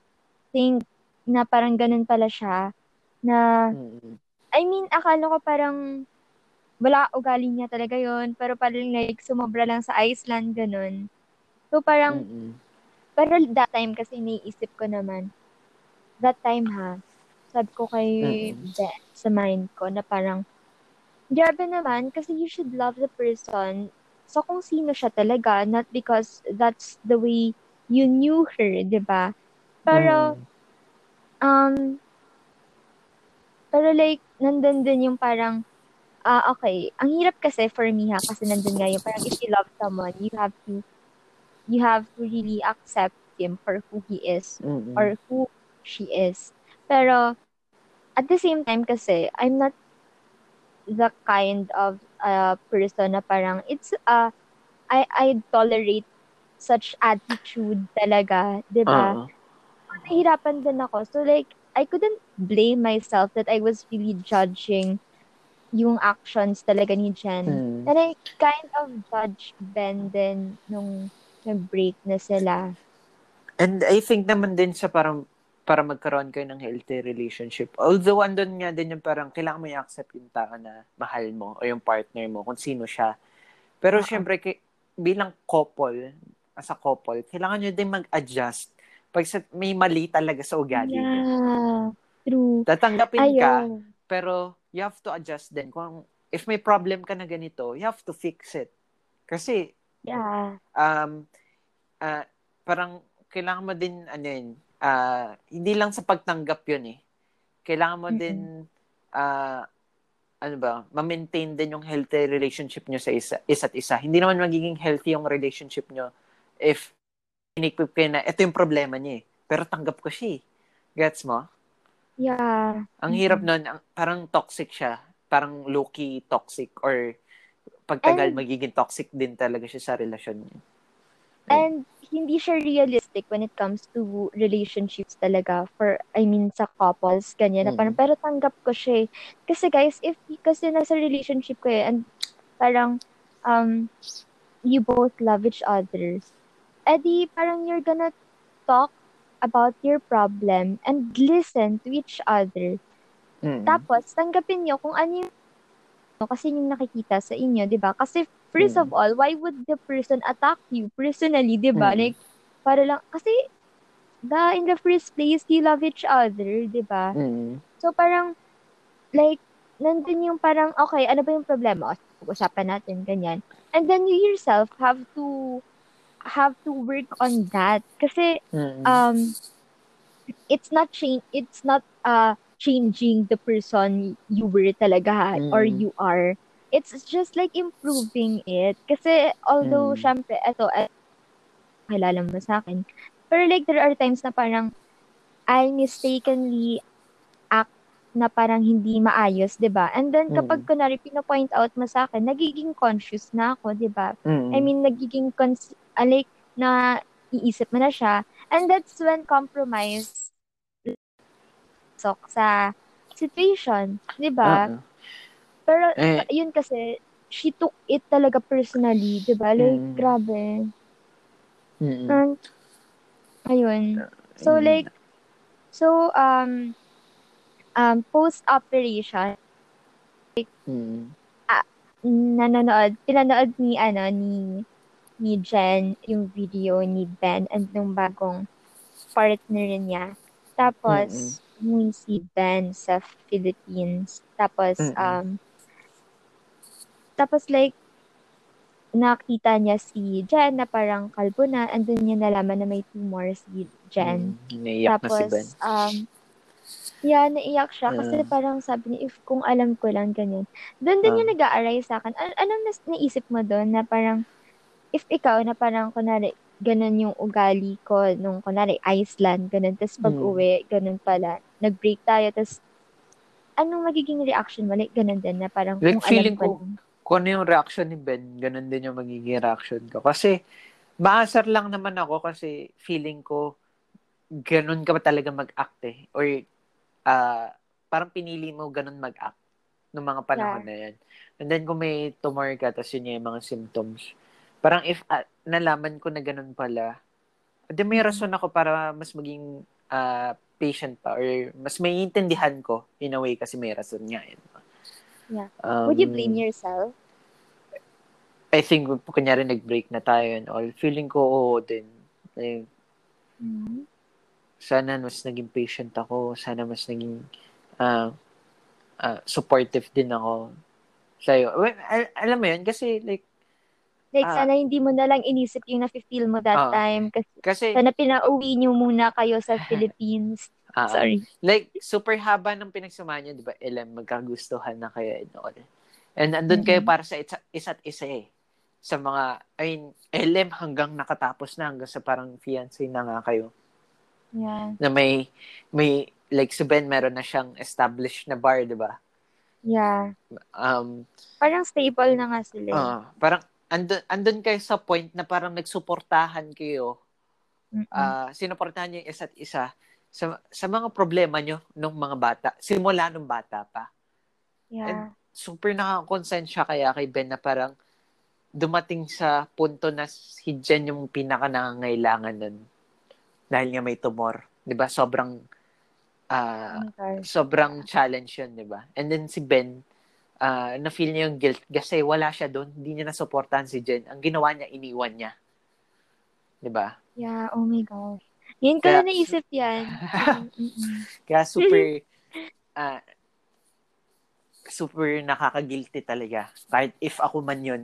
think na parang ganun pala siya. Na. I mean, akala ko parang wala ugali niya talaga yon pero parang like sumobra lang sa Iceland, ganun. So parang, Mm-mm. Pero that time kasi iniisip ko naman, that time ha, sabi ko kay Mm-mm. Ben, sa mind ko na parang, grabe naman kasi you should love the person sa kung sino siya talaga, not because that's the way you knew her, di ba? Pero, Mm. um, pero like, nandun din yung parang, ah, okay, ang hirap kasi for me ha, kasi nandun nga yung parang if you love someone, you have to, you have to really accept him for who he is Mm-mm. or who she is. Pero, at the same time kasi, I'm not the kind of uh, person na parang, it's, uh, I, I tolerate such attitude talaga, di ba? Oo. Nahirapan din ako. So, like, I couldn't blame myself that I was really judging yung actions talaga ni Jen. Mm. And I kind of judge Ben din nung nag-break na sila. And I think naman din sa parang para magkaroon kayo ng healthy relationship. Although andun nga din yung parang kailangan mo i-accept yung tao na mahal mo o yung partner mo kung sino siya. Pero Oo. syempre kay, bilang couple, as a couple, kailangan nyo din mag-adjust pag sa, may mali talaga sa ugali. Yeah. True. Tatanggapin ka, Ayun. pero you have to adjust din. Kung if may problem ka na ganito, you have to fix it. Kasi Yeah. um, ah, parang kailangan mo din, ano yun, ah, hindi lang sa pagtanggap yun eh. Kailangan mo Mm-mm. din, ah, ano ba, ma-maintain din yung healthy relationship nyo sa isa, isa't isa. Hindi naman magiging healthy yung relationship nyo if inequip kayo na, ito yung problema niya eh. Pero tanggap ko siya eh. Gets mo? Yeah. Ang hirap nun, ang, parang toxic siya. Parang low-key toxic or pagtagal And- magiging toxic din talaga siya sa relasyon niya. And hindi siya realistic when it comes to relationships talaga for, I mean, sa couples, ganyan. Na parang, pero tanggap ko siya eh. Kasi guys, if, kasi nasa relationship ko eh, and parang, um, you both love each other, edi parang you're gonna talk about your problem and listen to each other. Mm. Tapos, tanggapin nyo kung ano yung kasi yung nakikita sa inyo, di ba? Kasi first Mm. of all, why would the person attack you personally, di ba? Mm. Like, para lang, kasi the, in the first place, you love each other, di ba? Mm. So, parang, like, nandun yung parang, okay, ano ba yung problema? O, pag-usapan natin, ganyan. And then you yourself have to, have to work on that. Kasi, Mm. um it's not change it's not uh changing the person you were talaga ha, or Mm. you are it's just like improving it kasi although Mm. syempre eto eh, kilala mo sa akin pero like there are times na parang I mistakenly act na parang hindi maayos, 'di ba? And then kapag Mm. kunwari pino-point out mo sa akin, nagiging conscious na ako, 'di ba? Mm. I mean, nagiging, cons- ah, like, na iisip mo na siya. And that's when compromise sok sa situation, di ba? Oo. Pero, Eh. yun kasi, she took it talaga personally, di ba? Like, Mm. grabe. Mm. And, ayun. So, like, so, um, um, post-operation, Mm. nanonood, pinanood ni, ano, ni, ni Jen, yung video ni Ben, and nung bagong partner niya. Tapos, umuwi si Ben sa Philippines. Tapos, Mm-mm. um, tapos like, nakita niya si Jen na parang kalbo na, and then niya nalaman na may tumor si Jen. Mm. Naiyak na si Ben. Tapos, um, yeah, naiyak siya kasi Ah. parang sabi niya, if kung alam ko lang ganyan. Doon din Ah. yung nag-aaray sa akin. An- anong nas- naisip mo doon na parang, if ikaw na parang, kunwari, ganun yung ugali ko nung, kunwari, Iceland, ganun. Tapos pag Mm. ganun pala. Nag-break tayo, tapos anong magiging reaction mo? Like, ganun din na parang Like, kung feeling alam ko, ko-. Kung ano yung reaction ni Ben, ganun din yung magiging reaction ko. Kasi, maasar lang naman ako kasi feeling ko, ganun ka ba talaga mag-act eh. Or, ah, parang pinili mo ganun mag-act nung mga panahon na yan. And then, kung may tumor ka, tapos yun yung mga symptoms. Parang if ah, nalaman ko na ganun pala, di may rason ako para mas maging ah, patient pa or mas may intindihan ko in a way kasi may rason nga yun. Yeah. Um, Would you blame yourself? I think, kunyari nag-break na tayo and all, feeling ko oo din. Like, Mm. sana mas naging patient ako, sana mas naging ah, ah, supportive din ako sa'yo. Well, al- alam mo yun, kasi like, Like, Ah. sana hindi mo na lang inisip yung nafe-feel mo that Ah. time. Kasi kasi, sana pinauwi niyo muna kayo sa Philippines. ah, Sorry. like, super haba ng pinagsamahan niyo, di ba, Ellen, magkagustuhan na kayo and all. And andun kayo Mhm. para sa isa, isa't isa eh. Sa mga, I mean, LM hanggang nakatapos na, hanggang sa parang fiancé na nga kayo. Yeah. Na may, may, like, si Ben, meron na siyang established na bar, di ba? Yeah. Um, Parang staple na nga sila. ah, parang, andun, andun kayo sa point na parang nagsuportahan kayo Mm-mm. ah sinuportahan niyo yung isa't isa sa, sa mga problema nyo nung mga bata, simula nung bata pa. yeah. Super nakakonsent siya kaya kay Ben na parang dumating sa punto na si Jen yung pinaka nangangailangan nun. Dahil nga may tumor. ba Sobrang, ah, Oh my gosh. sobrang challenge yun, ba And then si Ben, ah na-feel niya yung guilt kasi wala siya doon. Hindi niya nasuportahan si Jen. Ang ginawa niya, iniwan niya. 'Di ba Yeah, oh my gosh. Ngayon ko lang naisip yan. Mm-mm. Kaya super, ah, super nakaka-guilty talaga. Kahit if ako man yun,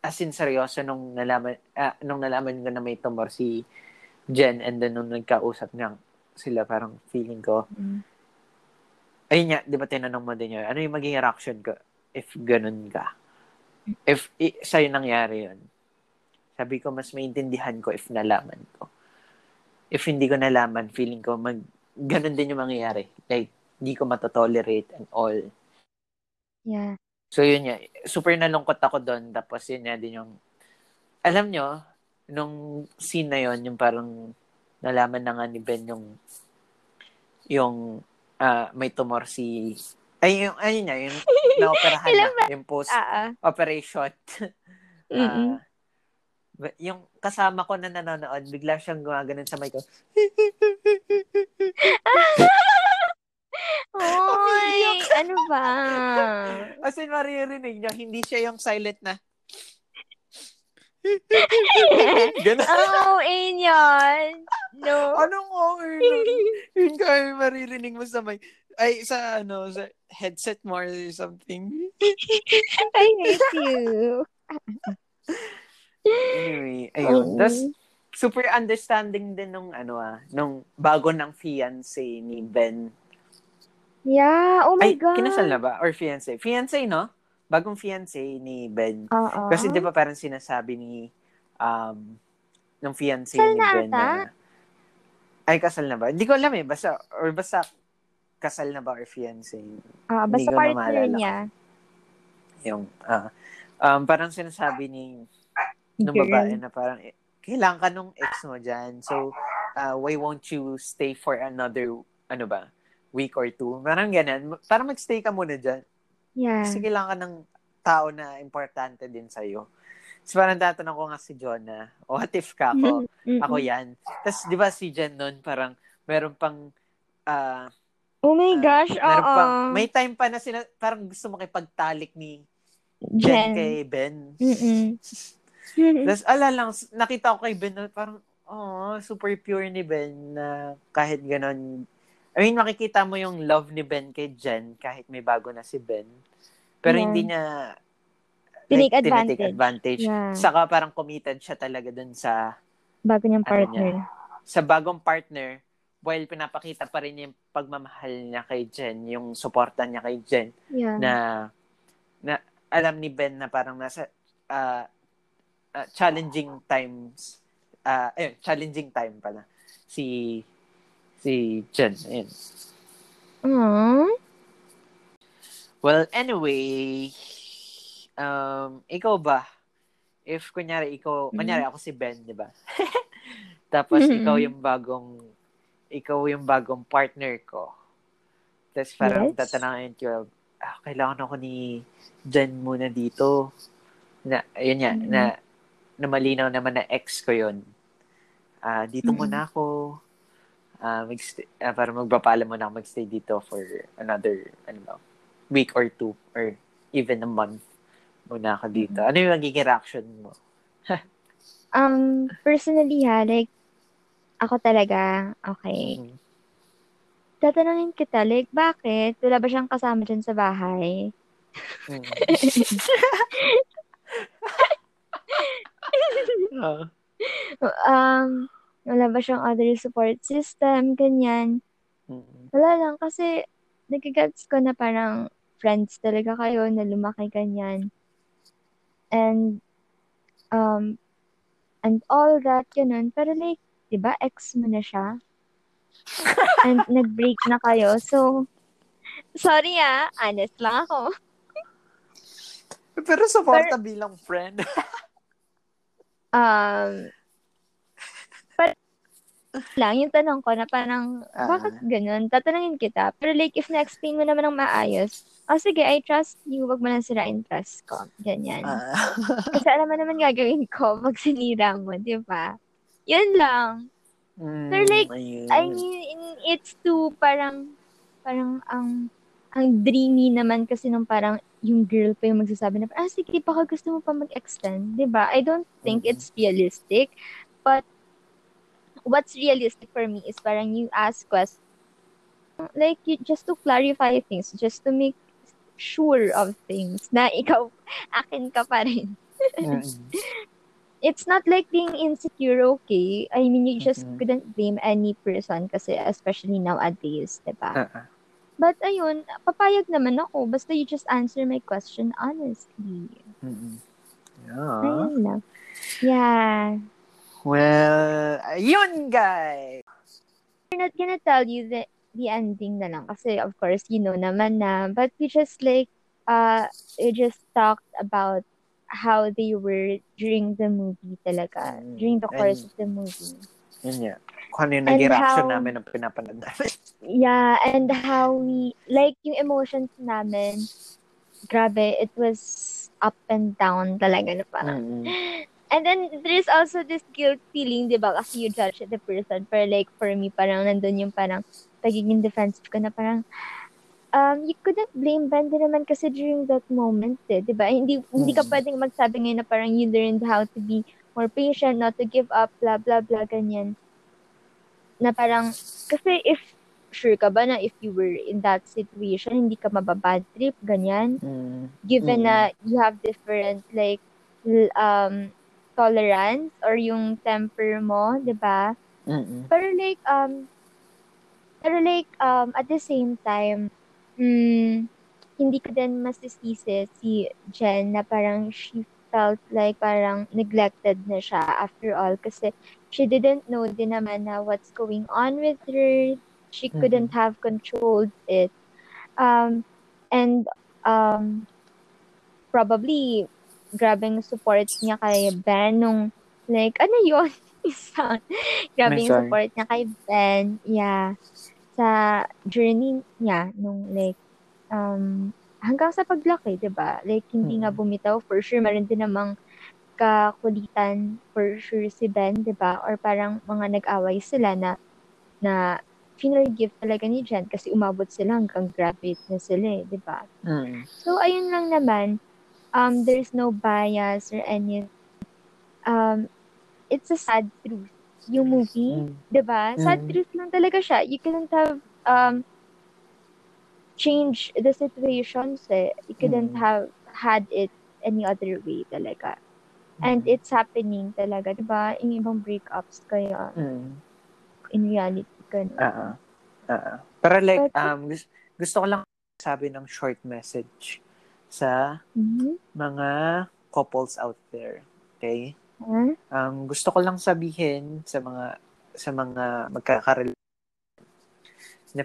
as in seryoso nung nalaman, ah, nung nalaman ko na may tumor si Jen and then nung nagkausap niya sila, parang feeling ko, Mm. Ayun nga, di ba tinanong mo din yun, ano yung magiging reaction ko if ganun ka? If i, sa'yo nangyari yun. Sabi ko, mas maintindihan ko if nalaman ko. If hindi ko nalaman, feeling ko, mag, ganun din yung mangyayari. Like, hindi ko matotolerate and all. Yeah. So, yun nga. Super nalungkot ako doon. Tapos, yun nga din yung, alam nyo, nung scene na yun, yung parang nalaman na nga ni Ben yung, yung ah, may tumor si, ay, yung, ayun nga, yung naoperahan na, yung Ah, ah. post-operation. Mm-mm. Ah, ba- yung kasama ko na nanonood, bigla siyang gumaganon sa mic ko. Oy, ano ba? As in, maririnig niya, hindi siya yung silent na. Ganon. Oo, in yun. No. Anong okay nun? Yun kaya maririnig mo sa mic. Ay, sa ano, sa headset mo or something. I hate you. Anyway, ayun. Mm. Tapos, super understanding din nung ano ah, nung bago ng fiancé ni Ben. Yeah, oh my Ay, God. kinasal na ba? Or fiancé? Fiancé, no? Bagong fiancé ni Ben. Oo. Kasi di ba parang sinasabi ni um, nung fiancé Kasal ni na Ben ata? na ay kasal na ba? Hindi ko alam eh. Basta, or basta kasal na ba or fiancé? Ah, Hindi basta partner niya. Yung, ah, um, parang sinasabi ni nung babae na parang, eh, kailangan ka nung ex mo dyan. So, uh, why won't you stay for another, ano ba, week or two? Parang ganun. Parang magstay ka muna dyan. Yeah. Kasi kailangan ka ng tao na importante din sa'yo. So, parang tatanong ko nga si Jonah, what if ka ako? Mm-mm. Ako yan. Tapos, di ba si Jen nun, parang, meron pang, ah, Oh my ah, gosh, meron oo. pang, may time pa na sina, parang gusto makipagtalik ni Jen, Jen. kay Ben. Tapos, ala lang, nakita ko kay Ben na parang, oh, super pure ni Ben na kahit ganon. I mean, makikita mo yung love ni Ben kay Jen kahit may bago na si Ben. Pero Yeah. hindi niya Tinake advantage. advantage. Yeah. Saka parang committed siya talaga dun sa Bago niyang Ano partner. sa bagong partner while pinapakita pa rin niya yung pagmamahal niya kay Jen, yung suporta niya kay Jen Yeah. na na alam ni Ben na parang nasa ah, ah, challenging times ah, ayun, challenging time pala. Si, si Jen, ayun. Aww. Well, anyway, um, ikaw ba? If, kunyari, ikaw, Mhm. kunyari ako si Ben, di ba? Tapos, Mhm. ikaw yung bagong, ikaw yung bagong partner ko. Tapos, parang Yes. tatanungin ko, ah, kailangan ako ni Jen muna dito. Na, ayun nga, Mhm. na, na malinaw naman na ex ko yun. Ah, dito Mhm. muna ako. Ah, mag ah, para magpapaalam muna ako magstay dito for another, ano ba, week or two or even a month muna ako dito. Ano yung magiging reaction mo? Um, personally ha, like, ako talaga, okay. Mhm. Tatanungin kita, like, bakit? Wala ba siyang kasama dyan sa bahay? Mm. Ah. um, wala ba siyang other support system, ganyan. Mm. Wala lang, kasi nagigets ko na parang friends talaga kayo na lumaki ganyan. And, um, and all that, ganun. Pero like, di ba, ex mo na siya? And nag-break na kayo. So, sorry ah, honest lang ako. Pero suporta bilang friend. Um, pero lang, yung tanong ko na parang, Ah. bakit ganun? Tatanungin kita. Pero like, if na-explain mo naman ng maayos, oh sige, I trust you, wag mo lang sirain trust ko. Ganyan. Ah. Kasi alam mo naman gagawin ko pag sinira mo, di ba? Yun lang. Mm, Pero like, ayun. I mean, it's too parang, parang ang, ang dreamy naman kasi nung parang yung girl pa yung magsasabi na, ah, sige, baka gusto mo pa mag-extend, di ba? I don't think Mhm. it's realistic. But, what's realistic for me is parang you ask questions, like, you, just to clarify things, just to make sure of things na ikaw, akin ka pa rin. Mm. it's not like being insecure, okay? I mean, you just Mhm. couldn't blame any person kasi especially nowadays, diba? Ah, ah. But ayun, papayag naman ako. Basta you just answer my question honestly. Mm-mm. Yeah. Ayun lang. Yeah. Well, ayun guys. We're not gonna tell you the, the ending na lang kasi of course, you know naman na. But we just like, uh, we just talked about how they were during the movie talaga. Mm. During the course And- of the movie. Yun nga. Kung ano yung And naging reaction how- namin ng pinapanood namin. Yeah, and how we, like, yung emotions namin, grabe, it was up and down talaga na parang. Mm-mm. And then, there's also this guilt feeling, di ba? Kasi you judge the person. Pero like, for me, parang nandun yung parang pagiging defensive ko na parang, um, you couldn't blame Ben din naman kasi during that moment, eh, di ba? Hindi, hindi ka Mm. pwedeng magsabi ngayon na parang you learned how to be more patient, not to give up, blah, blah, blah, ganyan. Na parang, kasi if, sure ka ba na if you were in that situation, hindi ka mababad trip, ganyan? Mm. Given Mm. na you have different, like, um, tolerance or yung temper mo, di ba? Mm-mm. Pero like, um, pero like, um, at the same time, mm, hindi ko din masisisi si Jen na parang she felt like parang neglected na siya after all kasi she didn't know din naman na what's going on with her. She couldn't have controlled it. Um, and, um, probably, grabing support niya kay Ben nung, like, ano yun? Isang, Sorry. support niya kay Ben. Yeah. Sa journey niya nung, like, um, hanggang sa paglaki, 'di ba? Like, hindi nga Mm. bumitaw. For sure, meron din namang kakulitan for sure si Ben, 'di ba? Or parang mga nag-away sila na, na gift talaga ni Jen kasi umabot sila hanggang graduate na sila, eh, 'di ba? Mm. So, ayun lang naman. Um, there's no bias or any. Um, it's a sad truth. Yung movie, Mm. 'di ba? Sad Mm. truth lang talaga siya. You couldn't have um change the situations eh. You couldn't Mm. have had it any other way talaga. And Mm. it's happening talaga, 'di ba? Yung ibang breakups kaya Mm. in reality ganun. Ah. Ah. Pero like, But- um, gusto, gusto ko lang sabi ng short message sa Mhm. mga couples out there. Okay? Huh? Um, gusto ko lang sabihin sa mga sa mga magkakarel na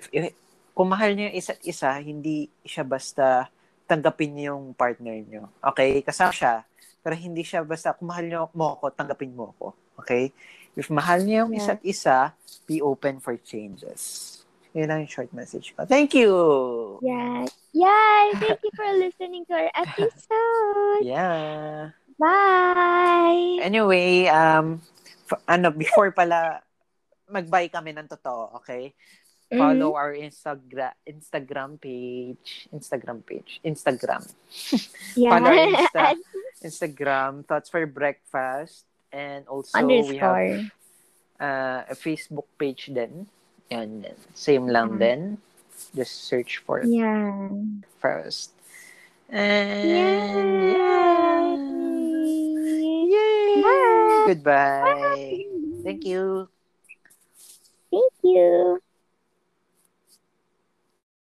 kung mahal niyo yung isa't isa, hindi siya basta tanggapin niyo yung partner niyo. Okay? Kasama siya. Pero hindi siya basta, kung mahal niyo mo ako, tanggapin mo ako. Okay? If mahal niyo yung Yeah. isa't isa, be open for changes. Yun lang yung short message ko. Thank you! Yes. Yay! Thank you for listening to our episode. Yeah. Bye! Anyway, um, f- ano, before pala, mag-buy kami ng totoo, okay? Mm-hmm. Follow our Instagram Instagram page, Instagram page, Instagram. Follow our. Insta, Instagram, Thoughts for Breakfast, and also we have Underscore. uh, a Facebook page din. Din. Same lang Mm. din. Just search for it Yeah. first. And Yay! yeah. Yay! Bye! Goodbye. Thank you. Thank you.